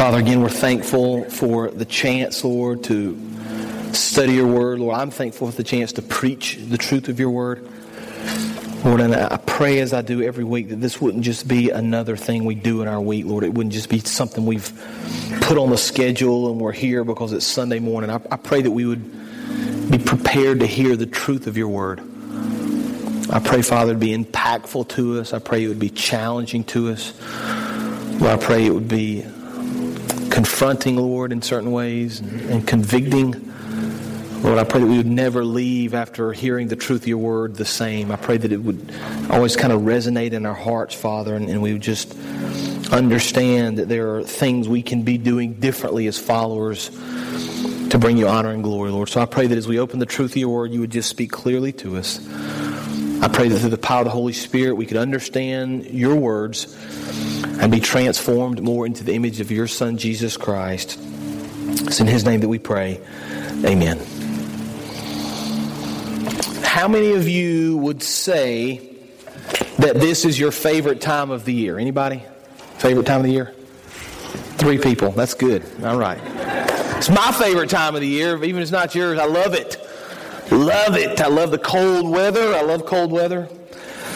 Father, again, we're thankful for the chance, Lord, to study your word. Lord, I'm thankful for the chance to preach the truth of your word. Lord, and I pray as I do every week that this wouldn't just be another thing we do in our week, Lord. It wouldn't just be something we've put on the schedule and we're here because it's Sunday morning. I, I pray that we would be prepared to hear the truth of your word. I pray, Father, to be impactful to us. I pray it would be challenging to us. Lord, I pray it would be confronting, Lord, in certain ways and, and convicting. Lord, I pray that we would never leave after hearing the truth of your word the same. I pray that it would always kind of resonate in our hearts, Father, and, and we would just understand that there are things we can be doing differently as followers to bring you honor and glory, Lord. So I pray that as we open the truth of your word, you would just speak clearly to us. I pray that through the power of the Holy Spirit, we could understand your words and be transformed more into the image of your Son, Jesus Christ. It's in His name that we pray. Amen. How many of you would say that this is your favorite time of the year? Anybody? Favorite time of the year? Three people. That's good. All right. It's my favorite time of the year, even if it's not yours. I love it. Love it. I love the cold weather. I love cold weather.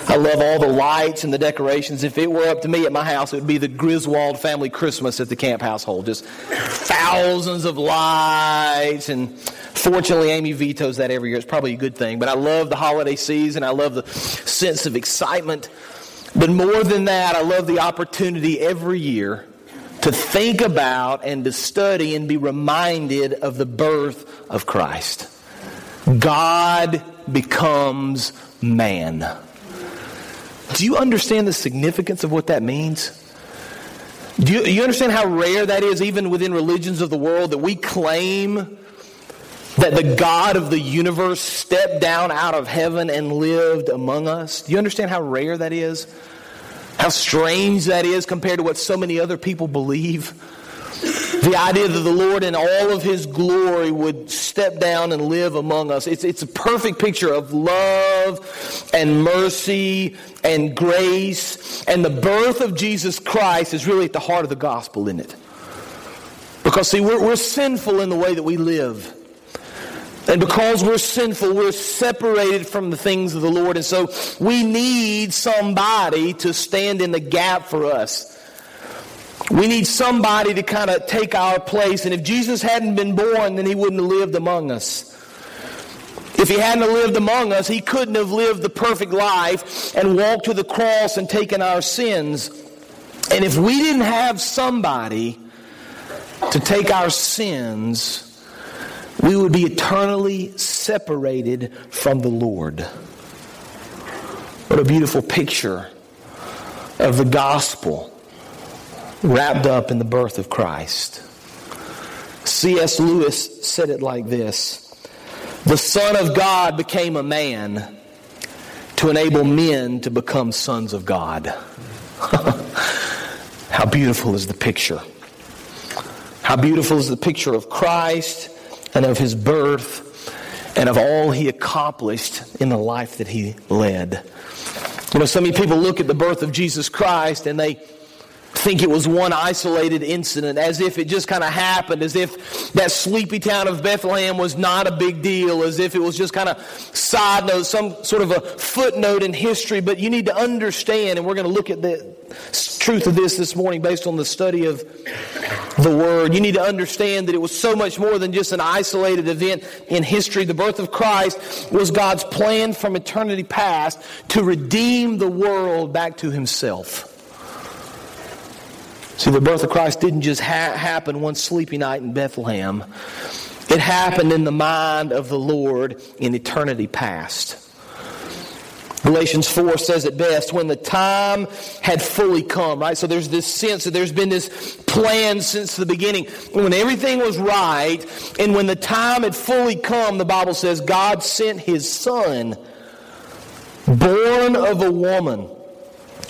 I love all the lights and the decorations. If it were up to me at my house, it would be the Griswold family Christmas at the camp household. Just thousands of lights. And fortunately, Amy vetoes that every year. It's probably a good thing. But I love the holiday season. I love the sense of excitement. But more than that, I love the opportunity every year to think about and to study and be reminded of the birth of Christ. God becomes man. Do you understand the significance of what that means? Do you, you, understand how rare that is, even within religions of the world, that we claim that the God of the universe stepped down out of heaven and lived among us? Do you understand how rare that is? How strange that is compared to what so many other people believe? The idea that the Lord in all of His glory would step down and live among us. It's, it's a perfect picture of love and mercy and grace. And the birth of Jesus Christ is really at the heart of the gospel, isn't it? Because, see, we're, we're sinful in the way that we live. And because we're sinful, we're separated from the things of the Lord. And so we need somebody to stand in the gap for us. We need somebody to kind of take our place. And if Jesus hadn't been born, then he wouldn't have lived among us. If he hadn't lived among us, he couldn't have lived the perfect life and walked to the cross and taken our sins. And if we didn't have somebody to take our sins, we would be eternally separated from the Lord. What a beautiful picture of the gospel wrapped up in the birth of Christ. C.S. Lewis said it like this The Son of God became a man to enable men to become sons of God. How beautiful is the picture! How beautiful is the picture of Christ and of his birth and of all he accomplished in the life that he led. You know, so many people look at the birth of Jesus Christ and they think it was one isolated incident, as if it just kind of happened, as if that sleepy town of Bethlehem was not a big deal, as if it was just kind of side note, some sort of a footnote in history. But you need to understand, and we're going to look at the truth of this this morning based on the study of the Word. You need to understand that it was so much more than just an isolated event in history. The birth of Christ was God's plan from eternity past to redeem the world back to Himself. See, the birth of Christ didn't just ha- happen one sleepy night in Bethlehem. It happened in the mind of the Lord in eternity past. Galatians 4 says it best when the time had fully come, right? So there's this sense that there's been this plan since the beginning. When everything was right and when the time had fully come, the Bible says God sent his son, born of a woman,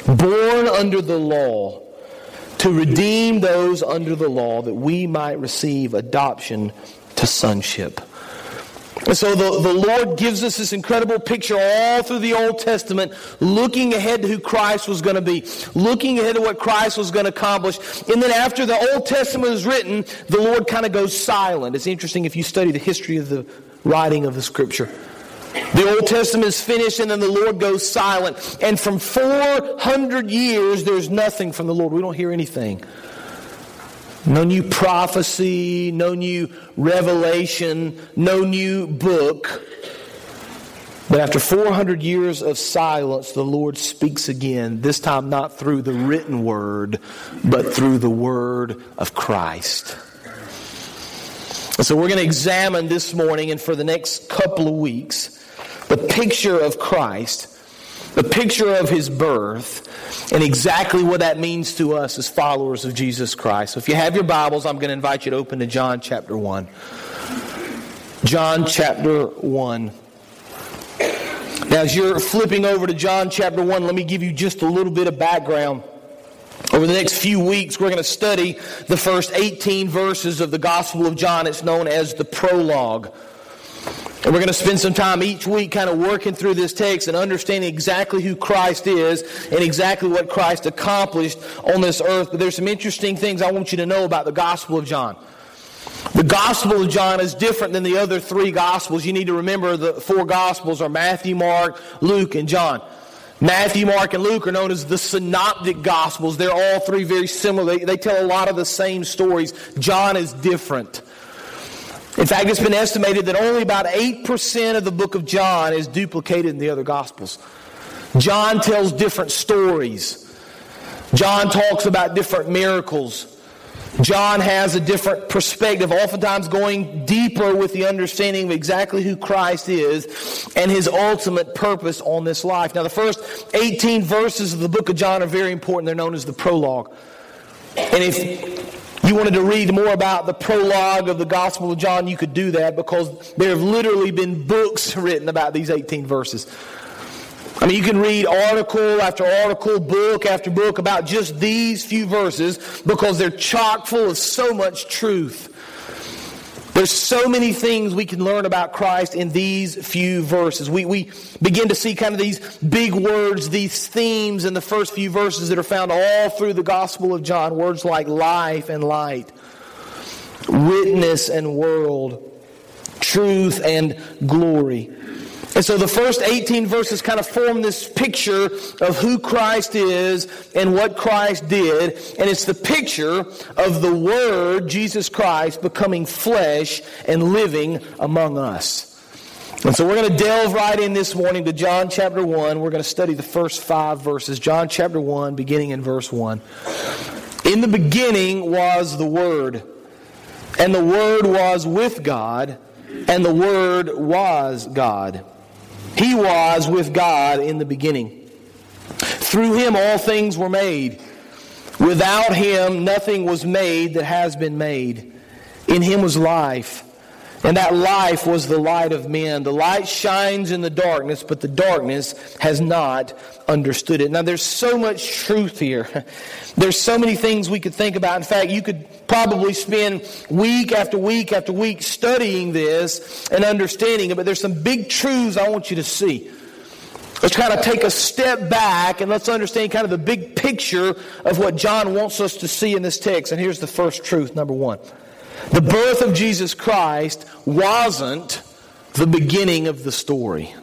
born under the law, to redeem those under the law that we might receive adoption to sonship. And so the, the Lord gives us this incredible picture all through the Old Testament, looking ahead to who Christ was going to be, looking ahead to what Christ was going to accomplish. And then after the Old Testament is written, the Lord kind of goes silent. It's interesting if you study the history of the writing of the Scripture. The Old Testament is finished and then the Lord goes silent. And from 400 years, there's nothing from the Lord. We don't hear anything. No new prophecy, no new revelation, no new book. But after 400 years of silence, the Lord speaks again, this time not through the written word, but through the word of Christ. And so we're going to examine this morning and for the next couple of weeks the picture of Christ, the picture of his birth, and exactly what that means to us as followers of Jesus Christ. So if you have your Bibles, I'm going to invite you to open to John chapter 1. John chapter 1. Now, as you're flipping over to John chapter 1, let me give you just a little bit of background. Over the next few weeks, we're going to study the first 18 verses of the Gospel of John. It's known as the prologue. And we're going to spend some time each week kind of working through this text and understanding exactly who Christ is and exactly what Christ accomplished on this earth. But there's some interesting things I want you to know about the Gospel of John. The Gospel of John is different than the other three Gospels. You need to remember the four Gospels are Matthew, Mark, Luke, and John. Matthew, Mark, and Luke are known as the synoptic Gospels. They're all three very similar. They, they tell a lot of the same stories. John is different. In fact, it's been estimated that only about 8% of the book of John is duplicated in the other Gospels. John tells different stories. John talks about different miracles. John has a different perspective, oftentimes going deeper with the understanding of exactly who Christ is and his ultimate purpose on this life. Now, the first 18 verses of the book of John are very important. They're known as the prologue. And if you wanted to read more about the prologue of the Gospel of John, you could do that because there have literally been books written about these 18 verses. I mean, you can read article after article, book after book about just these few verses because they're chock full of so much truth. There's so many things we can learn about Christ in these few verses. We, we begin to see kind of these big words, these themes in the first few verses that are found all through the Gospel of John. Words like life and light, witness and world, truth and glory. And so the first 18 verses kind of form this picture of who Christ is and what Christ did. And it's the picture of the Word, Jesus Christ, becoming flesh and living among us. And so we're going to delve right in this morning to John chapter 1. We're going to study the first five verses. John chapter 1, beginning in verse 1. In the beginning was the Word, and the Word was with God, and the Word was God. He was with God in the beginning. Through him all things were made. Without him nothing was made that has been made. In him was life and that life was the light of men. The light shines in the darkness, but the darkness has not understood it. Now, there's so much truth here. There's so many things we could think about. In fact, you could probably spend week after week after week studying this and understanding it, but there's some big truths I want you to see. Let's kind of take a step back and let's understand kind of the big picture of what John wants us to see in this text. And here's the first truth, number one. The birth of Jesus Christ wasn't the beginning of the story.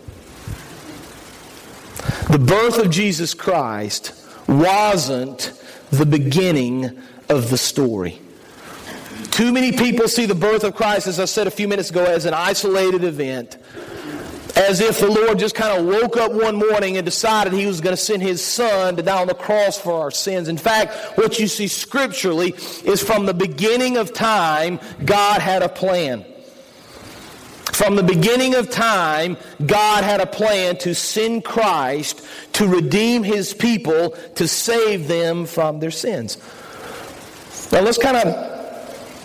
The birth of Jesus Christ wasn't the beginning of the story. Too many people see the birth of Christ, as I said a few minutes ago, as an isolated event as if the Lord just kind of woke up one morning and decided he was going to send his son to die on the cross for our sins. In fact, what you see scripturally is from the beginning of time, God had a plan. From the beginning of time, God had a plan to send Christ to redeem his people, to save them from their sins. Now let's kind of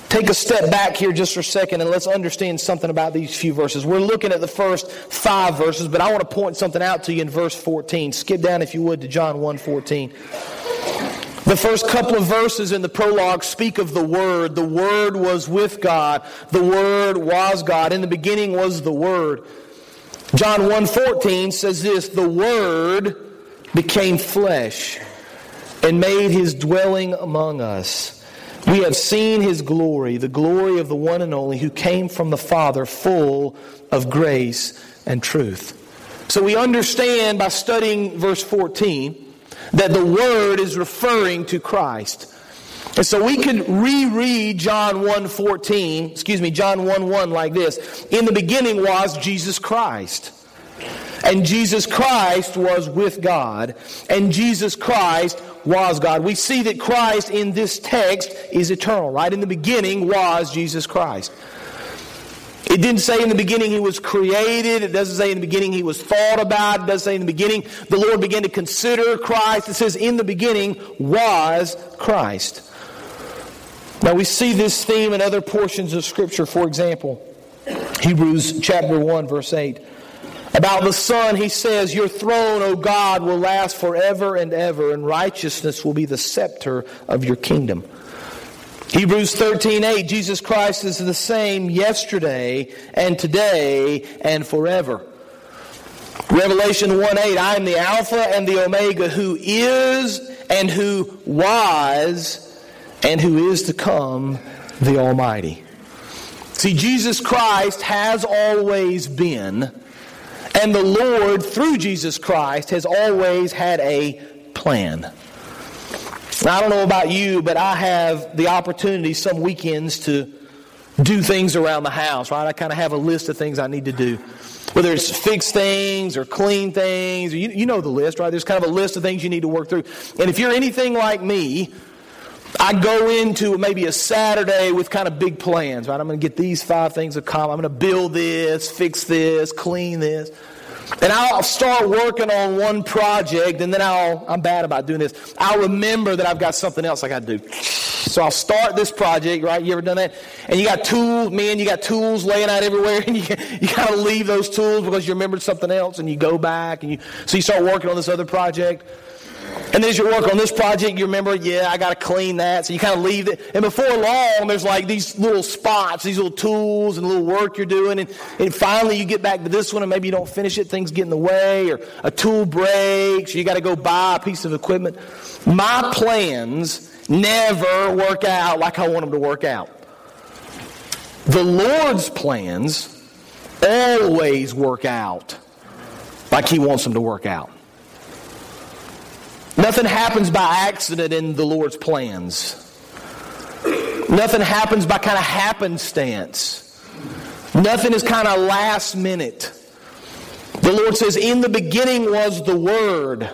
take a step back here just for a second and let's understand something about these few verses. We're looking at the first five verses, but I want to point something out to you in verse 14. Skip down, if you would, to John 1 14. The first couple of verses in the prologue speak of the Word. The Word was with God. The Word was God. In the beginning was the Word. John 1.14 says this, The Word became flesh and made his dwelling among us. We have seen his glory, the glory of the one and only who came from the Father, full of grace and truth. So we understand by studying verse 14 that the word is referring to Christ. And so we could reread John 1:14, excuse me, John 1 1 like this. In the beginning was Jesus Christ. And Jesus Christ was with God, and Jesus Christ was God. We see that Christ in this text is eternal, right? In the beginning was Jesus Christ. It didn't say in the beginning he was created. It doesn't say in the beginning he was thought about. It doesn't say in the beginning the Lord began to consider Christ. It says in the beginning was Christ. Now we see this theme in other portions of Scripture. For example, Hebrews chapter 1, verse 8. About the Son, he says, Your throne, O God, will last forever and ever, and righteousness will be the scepter of your kingdom. Hebrews 13, 8, Jesus Christ is the same yesterday and today and forever. Revelation 1 8, I am the Alpha and the Omega, who is and who was and who is to come, the Almighty. See, Jesus Christ has always been and the Lord, through Jesus Christ, has always had a plan. Now, I don't know about you, but I have the opportunity some weekends to do things around the house, right? I kind of have a list of things I need to do. Whether it's fix things or clean things, you, you know the list, right? There's kind of a list of things you need to work through. And if you're anything like me, I go into maybe a Saturday with kind of big plans, right? I'm going to get these five things accomplished. I'm going to build this, fix this, clean this. And I'll start working on one project, and then I'll, I'm bad about doing this. I'll remember that I've got something else I got to do. So I'll start this project, right? You ever done that? And you got tools, man, you got tools laying out everywhere, and you, you got to leave those tools because you remembered something else, and you go back, and you, so you start working on this other project. And then as you work on this project, you remember, yeah, I got to clean that. So you kind of leave it. And before long, there's like these little spots, these little tools and little work you're doing. And, and finally you get back to this one and maybe you don't finish it. Things get in the way or a tool breaks. Or you got to go buy a piece of equipment. My plans never work out like I want them to work out. The Lord's plans always work out like He wants them to work out. Nothing happens by accident in the Lord's plans. Nothing happens by kind of happenstance. Nothing is kind of last minute. The Lord says, In the beginning was the Word,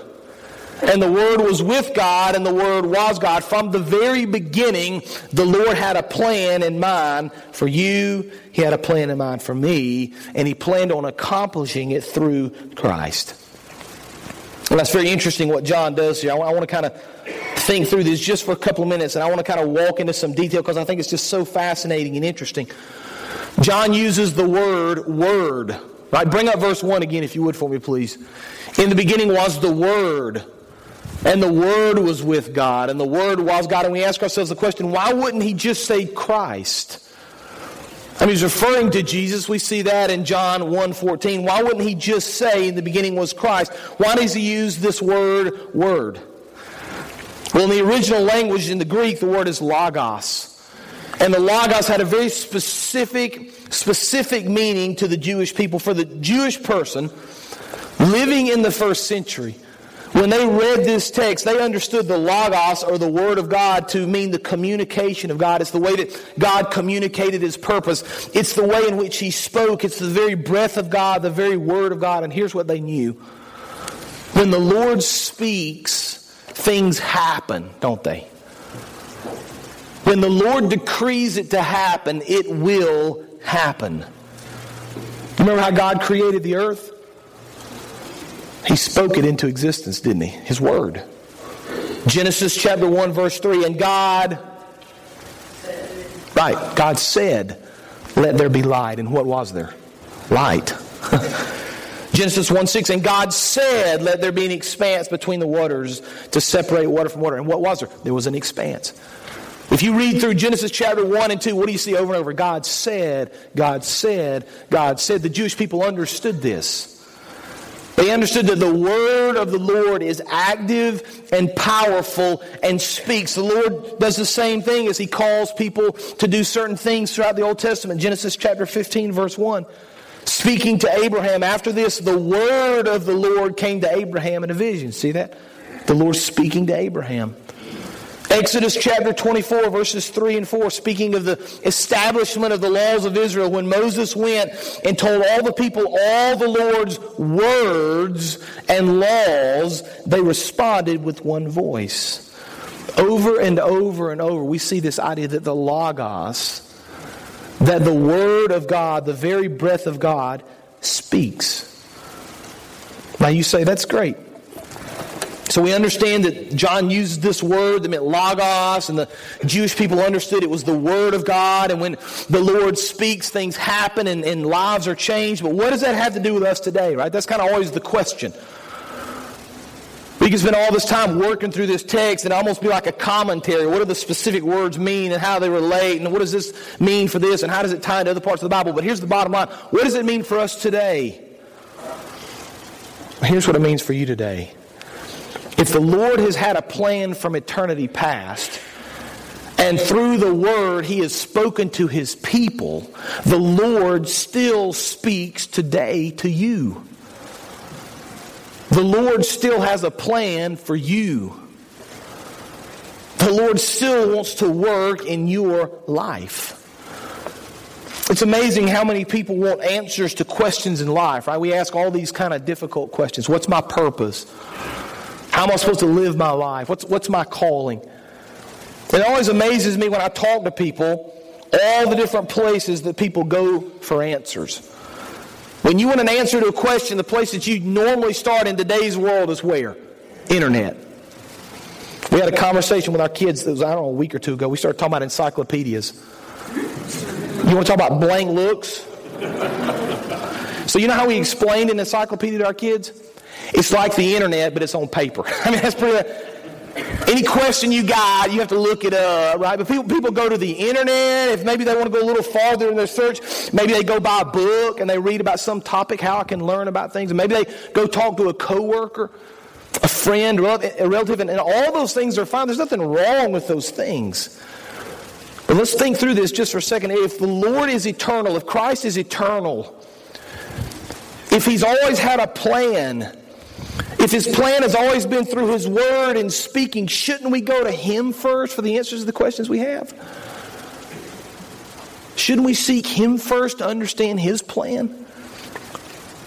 and the Word was with God, and the Word was God. From the very beginning, the Lord had a plan in mind for you, He had a plan in mind for me, and He planned on accomplishing it through Christ. And that's very interesting what John does here. I want, to kind of think through this just for a couple of minutes, and I want to kind of walk into some detail because I think it's just so fascinating and interesting. John uses the word word. Right? Bring up verse 1 again, if you would, for me, please. In the beginning was the Word, and the Word was with God, and the Word was God. And we ask ourselves the question why wouldn't He just say Christ? I mean, he's referring to Jesus. We see that in John 1.14. Why wouldn't he just say in the beginning was Christ? Why does he use this word, word? Well, in the original language, in the Greek, the word is logos. And the logos had a very specific, specific meaning to the Jewish people. For the Jewish person living in the first century, when they read this text, they understood the Logos or the Word of God to mean the communication of God. It's the way that God communicated His purpose. It's the way in which He spoke. It's the very breath of God, the very Word of God. And here's what they knew. When the Lord speaks, things happen, don't they? When the Lord decrees it to happen, it will happen. Remember how God created the earth? He spoke it into existence, didn't he? His word. Genesis chapter 1, verse 3. And God, right, God said, Let there be light. And what was there? Light. Genesis 1 6, and God said, Let there be an expanse between the waters to separate water from water. And what was there? There was an expanse. If you read through Genesis chapter 1 and 2, what do you see over and over? God said, God said, God said. The Jewish people understood this. They understood that the word of the Lord is active and powerful and speaks. The Lord does the same thing as he calls people to do certain things throughout the Old Testament. Genesis chapter 15, verse 1. Speaking to Abraham, after this, the word of the Lord came to Abraham in a vision. See that? The Lord speaking to Abraham. Exodus chapter 24, verses 3 and 4, speaking of the establishment of the laws of Israel, when Moses went and told all the people all the Lord's words and laws, they responded with one voice. Over and over and over, we see this idea that the Logos, that the Word of God, the very breath of God, speaks. Now you say, that's great. So we understand that John used this word that meant logos, and the Jewish people understood it was the word of God. And when the Lord speaks, things happen and, and lives are changed. But what does that have to do with us today, right? That's kind of always the question. We can spend all this time working through this text and almost be like a commentary. What do the specific words mean and how they relate? And what does this mean for this? And how does it tie into other parts of the Bible? But here's the bottom line. What does it mean for us today? Here's what it means for you today. If the Lord has had a plan from eternity past, and through the word he has spoken to his people, the Lord still speaks today to you. The Lord still has a plan for you. The Lord still wants to work in your life. It's amazing how many people want answers to questions in life, right? We ask all these kind of difficult questions. What's my purpose? How am I supposed to live my life? What's, what's my calling? It always amazes me when I talk to people, all the different places that people go for answers. When you want an answer to a question, the place that you normally start in today's world is where? Internet. We had a conversation with our kids that was, I don't know, a week or two ago. We started talking about encyclopedias. You want to talk about blank looks? So, you know how we explained an encyclopedia to our kids? It's like the internet, but it's on paper. I mean, that's pretty. Any question you got, you have to look it up, right? But people, people go to the internet. If maybe they want to go a little farther in their search, maybe they go buy a book and they read about some topic, how I can learn about things. And maybe they go talk to a coworker, a friend, a relative, and, and all those things are fine. There's nothing wrong with those things. But let's think through this just for a second. If the Lord is eternal, if Christ is eternal, if He's always had a plan, if his plan has always been through his word and speaking, shouldn't we go to him first for the answers to the questions we have? Shouldn't we seek him first to understand his plan?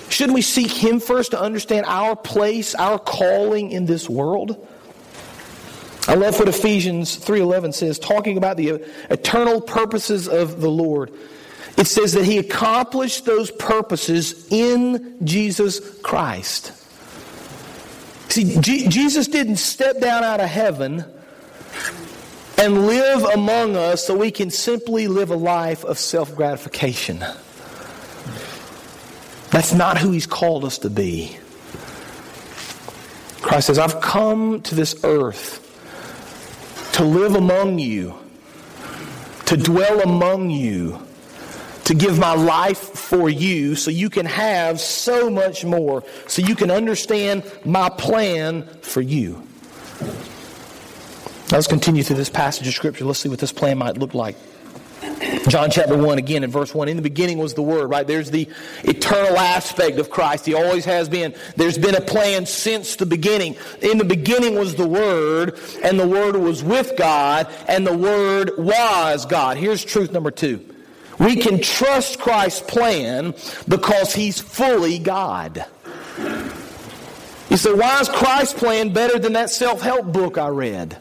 Shouldn't we seek him first to understand our place, our calling in this world? I love what Ephesians 3:11 says talking about the eternal purposes of the Lord. It says that he accomplished those purposes in Jesus Christ. See, G- Jesus didn't step down out of heaven and live among us so we can simply live a life of self gratification. That's not who He's called us to be. Christ says, I've come to this earth to live among you, to dwell among you, to give my life for you so you can have so much more, so you can understand my plan for you. Now let's continue through this passage of Scripture. Let's see what this plan might look like. John chapter 1, again in verse 1. In the beginning was the Word, right? There's the eternal aspect of Christ. He always has been. There's been a plan since the beginning. In the beginning was the Word, and the Word was with God, and the Word was God. Here's truth number two. We can trust Christ's plan because he's fully God. You say, why is Christ's plan better than that self help book I read?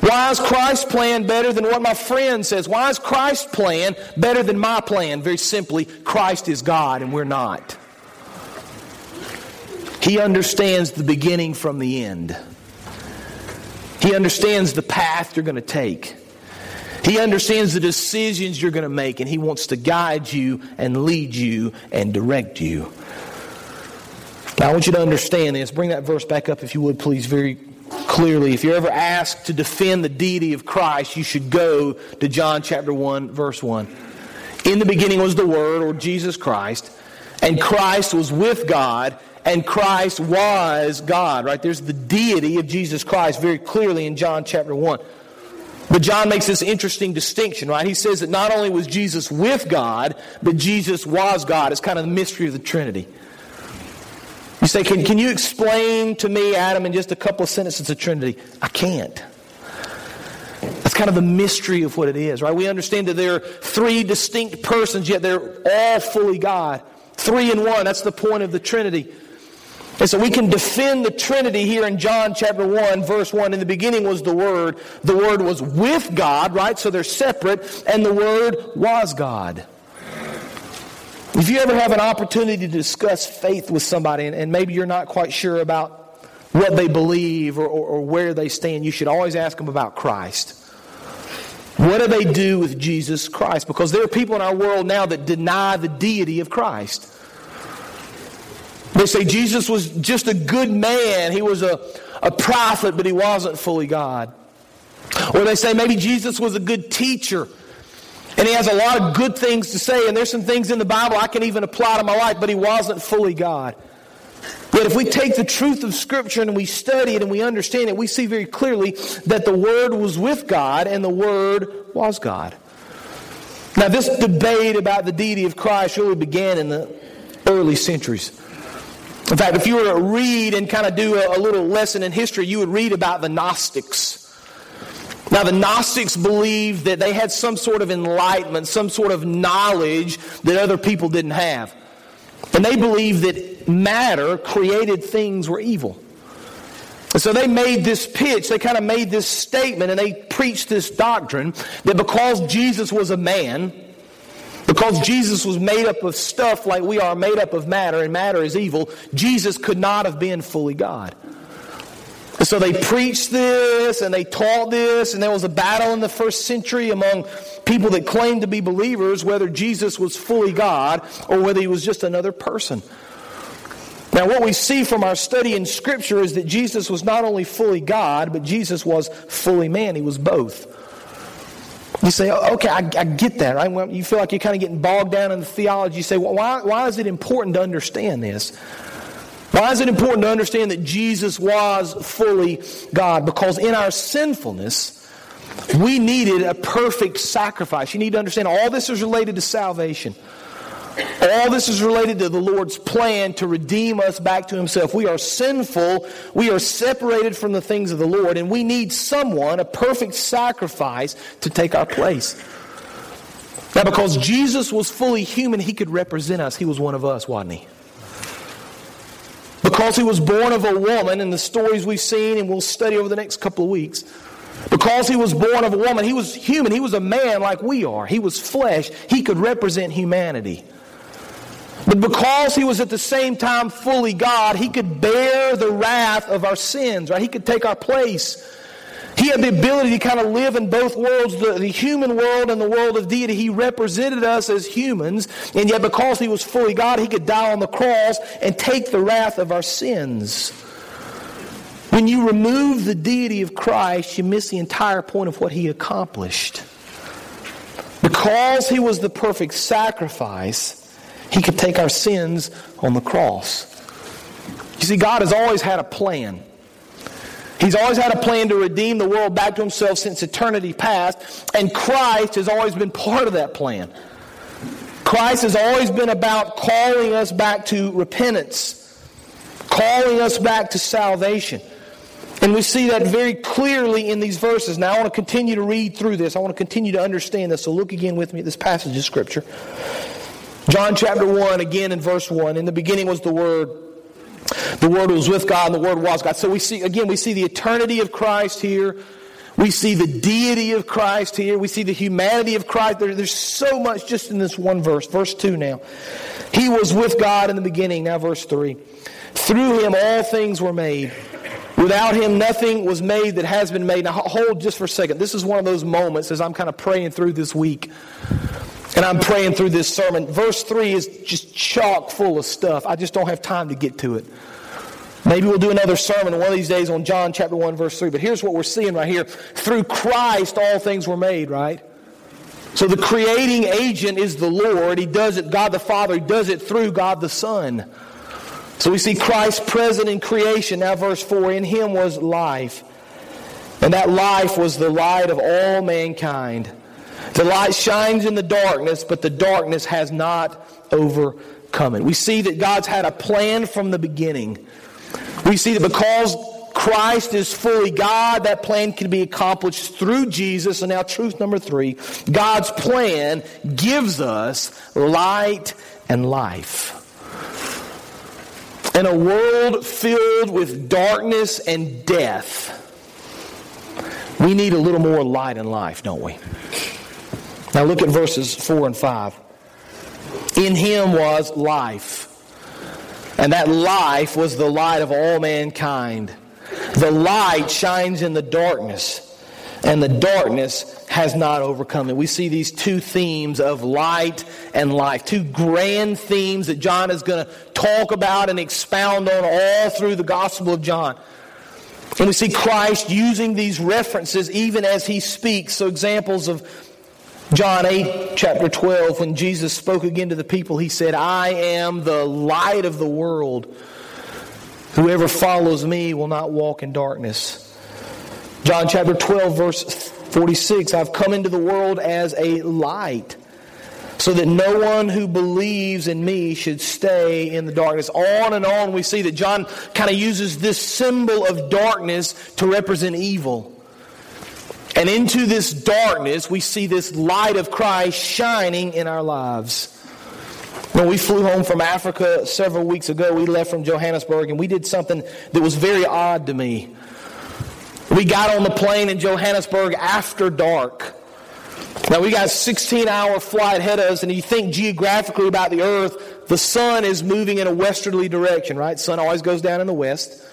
Why is Christ's plan better than what my friend says? Why is Christ's plan better than my plan? Very simply, Christ is God and we're not. He understands the beginning from the end. He understands the path you're going to take. He understands the decisions you're going to make, and He wants to guide you and lead you and direct you. Now, I want you to understand this. Bring that verse back up, if you would, please, very clearly. If you're ever asked to defend the deity of Christ, you should go to John chapter 1, verse 1. In the beginning was the Word, or Jesus Christ, and Christ was with God, and Christ was God, right? There's the deity of Jesus Christ very clearly in John chapter 1. But John makes this interesting distinction, right? He says that not only was Jesus with God, but Jesus was God. It's kind of the mystery of the Trinity. You say, can, can you explain to me, Adam, in just a couple of sentences the Trinity? I can't. That's kind of the mystery of what it is, right? We understand that there are three distinct persons, yet they're all fully God. Three in one. That's the point of the Trinity. And so we can defend the Trinity here in John chapter 1, verse 1. In the beginning was the Word. The Word was with God, right? So they're separate. And the Word was God. If you ever have an opportunity to discuss faith with somebody, and, and maybe you're not quite sure about what they believe or, or, or where they stand, you should always ask them about Christ. What do they do with Jesus Christ? Because there are people in our world now that deny the deity of Christ. They say Jesus was just a good man. He was a, a prophet, but he wasn't fully God. Or they say maybe Jesus was a good teacher. And he has a lot of good things to say, and there's some things in the Bible I can even apply to my life, but he wasn't fully God. Yet if we take the truth of Scripture and we study it and we understand it, we see very clearly that the Word was with God and the Word was God. Now, this debate about the deity of Christ really began in the early centuries. In fact, if you were to read and kind of do a, a little lesson in history, you would read about the Gnostics. Now, the Gnostics believed that they had some sort of enlightenment, some sort of knowledge that other people didn't have. And they believed that matter created things were evil. And so they made this pitch, they kind of made this statement, and they preached this doctrine that because Jesus was a man, because Jesus was made up of stuff like we are made up of matter, and matter is evil, Jesus could not have been fully God. So they preached this and they taught this, and there was a battle in the first century among people that claimed to be believers whether Jesus was fully God or whether he was just another person. Now, what we see from our study in Scripture is that Jesus was not only fully God, but Jesus was fully man. He was both. You say, oh, okay, I, I get that, right? Well, you feel like you're kind of getting bogged down in the theology. You say, well, why, why is it important to understand this? Why is it important to understand that Jesus was fully God? Because in our sinfulness, we needed a perfect sacrifice. You need to understand all this is related to salvation. All this is related to the Lord's plan to redeem us back to Himself. We are sinful. We are separated from the things of the Lord, and we need someone, a perfect sacrifice, to take our place. Now, because Jesus was fully human, He could represent us. He was one of us, wasn't He? Because He was born of a woman, and the stories we've seen and we'll study over the next couple of weeks, because he was born of a woman, he was human. He was a man like we are. He was flesh. He could represent humanity. But because he was at the same time fully God, he could bear the wrath of our sins, right? He could take our place. He had the ability to kind of live in both worlds, the, the, human world and the world of deity. He represented us as humans, and yet because he was fully God, he could die on the cross and take the wrath of our sins. When you remove the deity of Christ, you miss the entire point of what he accomplished. Because he was the perfect sacrifice, he could take our sins on the cross. You see, God has always had a plan. He's always had a plan to redeem the world back to himself since eternity past, and Christ has always been part of that plan. Christ has always been about calling us back to repentance, calling us back to salvation. And we see that very clearly in these verses. Now, I want to continue to read through this. I want to continue to understand this. So, look again with me at this passage of Scripture. John chapter 1, again in verse 1. In the beginning was the Word. The Word was with God, and the Word was God. So we see, again, we see the eternity of Christ here. We see the deity of Christ here. We see the humanity of Christ. There, there's so much just in this one verse. Verse 2 now. He was with God in the beginning. Now, verse 3. Through him all things were made. Without him, nothing was made that has been made. Now, hold just for a second. This is one of those moments as I'm kind of praying through this week and I'm praying through this sermon. Verse 3 is just chock full of stuff. I just don't have time to get to it. Maybe we'll do another sermon one of these days on John chapter 1, verse 3. But here's what we're seeing right here. Through Christ, all things were made, right? So the creating agent is the Lord. He does it, God the Father. He does it through God the Son. So we see Christ present in creation. Now, verse 4 In him was life. And that life was the light of all mankind. The light shines in the darkness, but the darkness has not overcome it. We see that God's had a plan from the beginning. We see that because Christ is fully God, that plan can be accomplished through Jesus. And now, truth number three God's plan gives us light and life. In a world filled with darkness and death, we need a little more light and life, don't we? Now look at verses 4 and 5. In him was life, and that life was the light of all mankind. The light shines in the darkness, and the darkness has not overcome it. We see these two themes of light and life, two grand themes that John is going to talk about and expound on all through the Gospel of John. And we see Christ using these references even as he speaks. So, examples of John 8, chapter 12, when Jesus spoke again to the people, he said, I am the light of the world. Whoever follows me will not walk in darkness. John chapter 12, verse 46 I've come into the world as a light, so that no one who believes in me should stay in the darkness. On and on, we see that John kind of uses this symbol of darkness to represent evil. And into this darkness, we see this light of Christ shining in our lives. When we flew home from Africa several weeks ago, we left from Johannesburg and we did something that was very odd to me. We got on the plane in Johannesburg after dark. Now we got a 16 hour flight ahead of us, and you think geographically about the earth, the sun is moving in a westerly direction, right? Sun always goes down in the west.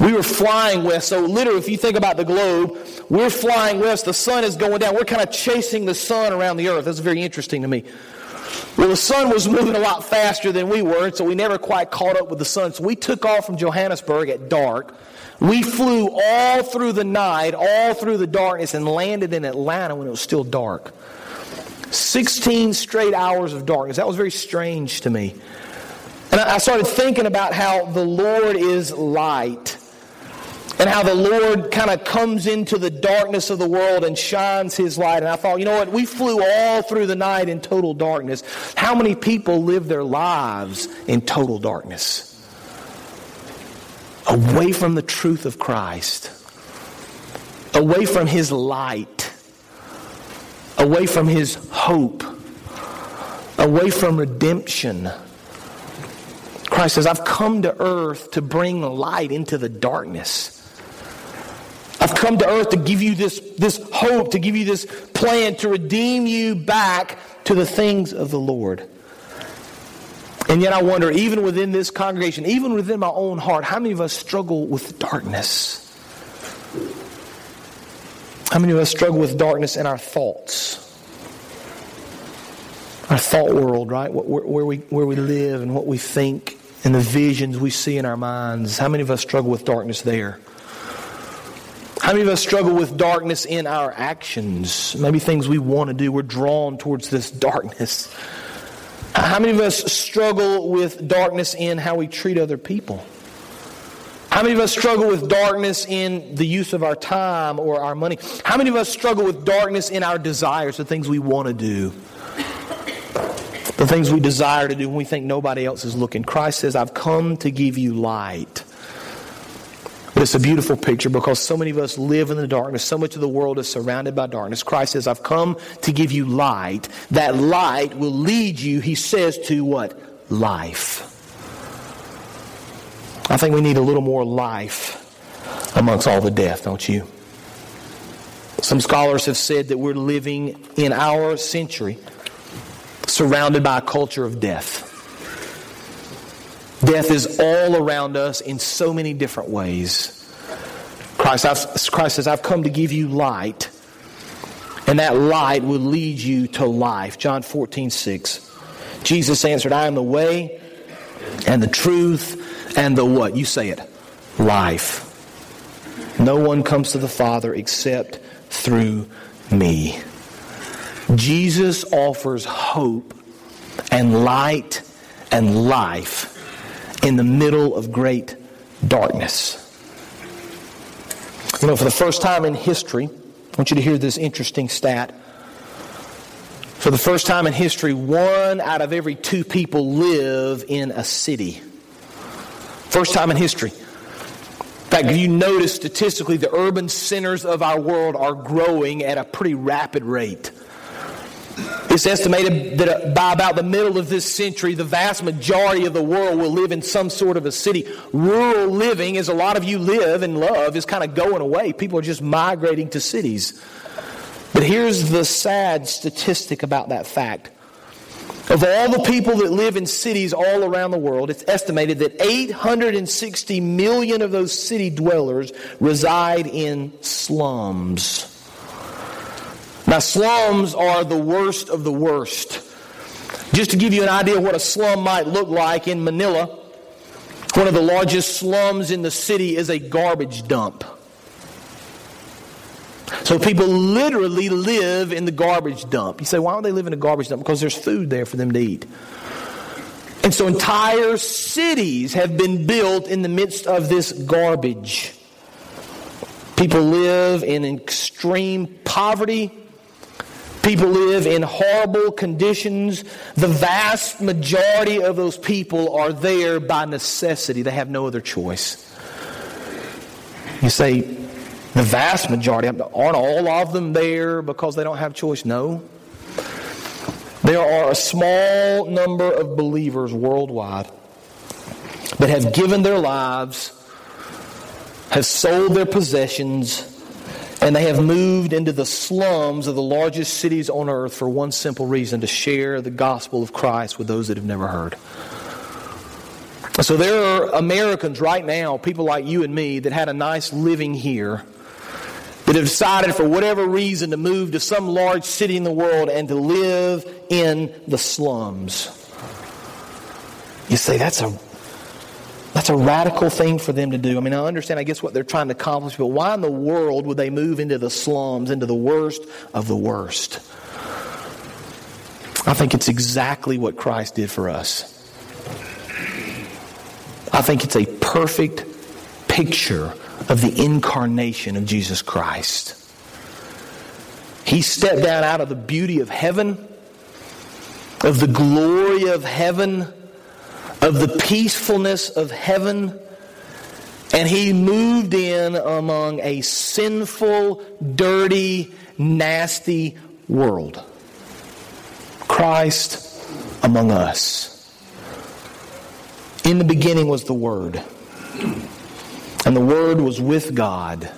We were flying west. So, literally, if you think about the globe, we're flying west. The sun is going down. We're kind of chasing the sun around the earth. That's very interesting to me. Well, the sun was moving a lot faster than we were, and so we never quite caught up with the sun. So, we took off from Johannesburg at dark. We flew all through the night, all through the darkness, and landed in Atlanta when it was still dark. 16 straight hours of darkness. That was very strange to me. And I started thinking about how the Lord is light and how the Lord kind of comes into the darkness of the world and shines his light. And I thought, you know what? We flew all through the night in total darkness. How many people live their lives in total darkness? Away from the truth of Christ, away from his light, away from his hope, away from redemption. Christ says, I've come to earth to bring light into the darkness. I've come to earth to give you this, this hope, to give you this plan, to redeem you back to the things of the Lord. And yet I wonder, even within this congregation, even within my own heart, how many of us struggle with darkness? How many of us struggle with darkness in our thoughts? Our thought world, right? Where, we, where we live and what we think and the visions we see in our minds. How many of us struggle with darkness there? How many of us struggle with darkness in our actions? Maybe things we want to do, we're drawn towards this darkness. How many of us struggle with darkness in how we treat other people? How many of us struggle with darkness in the use of our time or our money? How many of us struggle with darkness in our desires, the things we want to do? The things we desire to do when we think nobody else is looking. Christ says, I've come to give you light but it's a beautiful picture because so many of us live in the darkness. So much of the world is surrounded by darkness. Christ says, I've come to give you light. That light will lead you, he says, to what? Life. I think we need a little more life amongst all the death, don't you? Some scholars have said that we're living in our century surrounded by a culture of death. Death is all around us in so many different ways. Christ, I've, Christ says, I've come to give you light, and that light will lead you to life. John 14, 6. Jesus answered, I am the way and the truth and the what? You say it. Life. No one comes to the Father except through me. Jesus offers hope and light and life in the middle of great darkness. You know, for the first time in history, I want you to hear this interesting stat. For the first time in history, one out of every two people live in a city. First time in history. In fact, you notice statistically, the urban centers of our world are growing at a pretty rapid rate. It's estimated that uh, by about the middle of this century, the vast majority of the world will live in some sort of a city. Rural living, as a lot of you live and love, is kind of going away. People are just migrating to cities. But here's the sad statistic about that fact. Of all the people that live in cities all around the world, it's estimated that 860 million of those city dwellers reside in slums. Now, slums are the worst of the worst. Just to give you an idea of what a slum might look like in Manila, one of the largest slums in the city is a garbage dump. So people literally live in the garbage dump. You say, why don't they live in a garbage dump? Because there's food there for them to eat. And so entire cities have been built in the midst of this garbage. People live in extreme poverty People live in horrible conditions. The vast majority of those people are there by necessity. They have no other choice. You say, the vast majority, aren't all of them there because they don't have choice? No. There are a small number of believers worldwide that have given their lives, have sold their possessions, and they have moved into the slums of the largest cities on earth for one simple reason to share the gospel of Christ with those that have never heard. So there are Americans right now, people like you and me, that had a nice living here, that have decided for whatever reason to move to some large city in the world and to live in the slums. You say, that's a that's a radical thing for them to do. I mean, I understand, I guess, what they're trying to accomplish, but why in the world would they move into the slums, into the worst of the worst? I think it's exactly what Christ did for us. I think it's a perfect picture of the incarnation of Jesus Christ. He stepped down out of the beauty of heaven, of the glory of heaven of the peacefulness of heaven, and he moved in among a sinful, dirty, nasty world. Christ among us. In the beginning was the Word, and the Word was with God,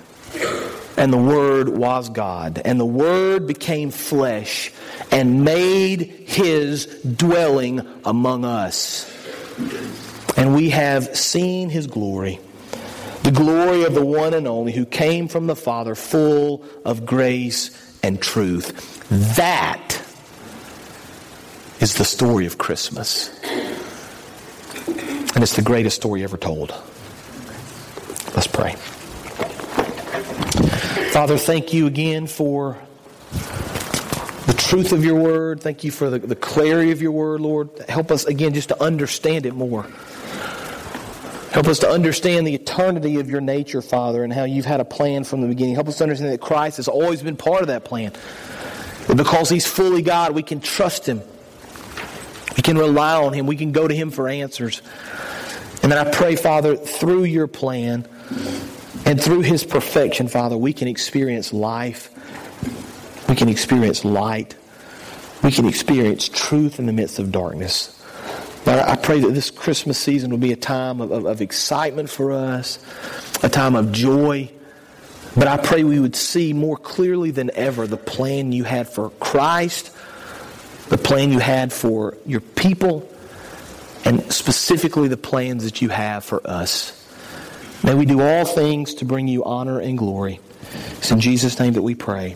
and the Word was God, and the Word became flesh and made his dwelling among us and we have seen his glory, the glory of the one and only who came from the Father, full of grace and truth. That is the story of Christmas. And it's the greatest story ever told. Let's pray. Father, thank you again for truth of your word. Thank you for the, the clarity of your word, Lord. Help us, again, just to understand it more. Help us to understand the eternity of your nature, Father, and how you've had a plan from the beginning. Help us to understand that Christ has always been part of that plan. Because He's fully God, we can trust Him. We can rely on Him. We can go to Him for answers. And then I pray, Father, through your plan and through His perfection, Father, we can experience life. We can experience light we can experience truth in the midst of darkness. Lord, I pray that this Christmas season will be a time of, of, of excitement for us, a time of joy, But I pray we would see more clearly than ever the plan you had for Christ, the plan you had for your people, and specifically the plans that you have for us. May we do all things to bring you honor and glory. It's in Jesus' name that we pray.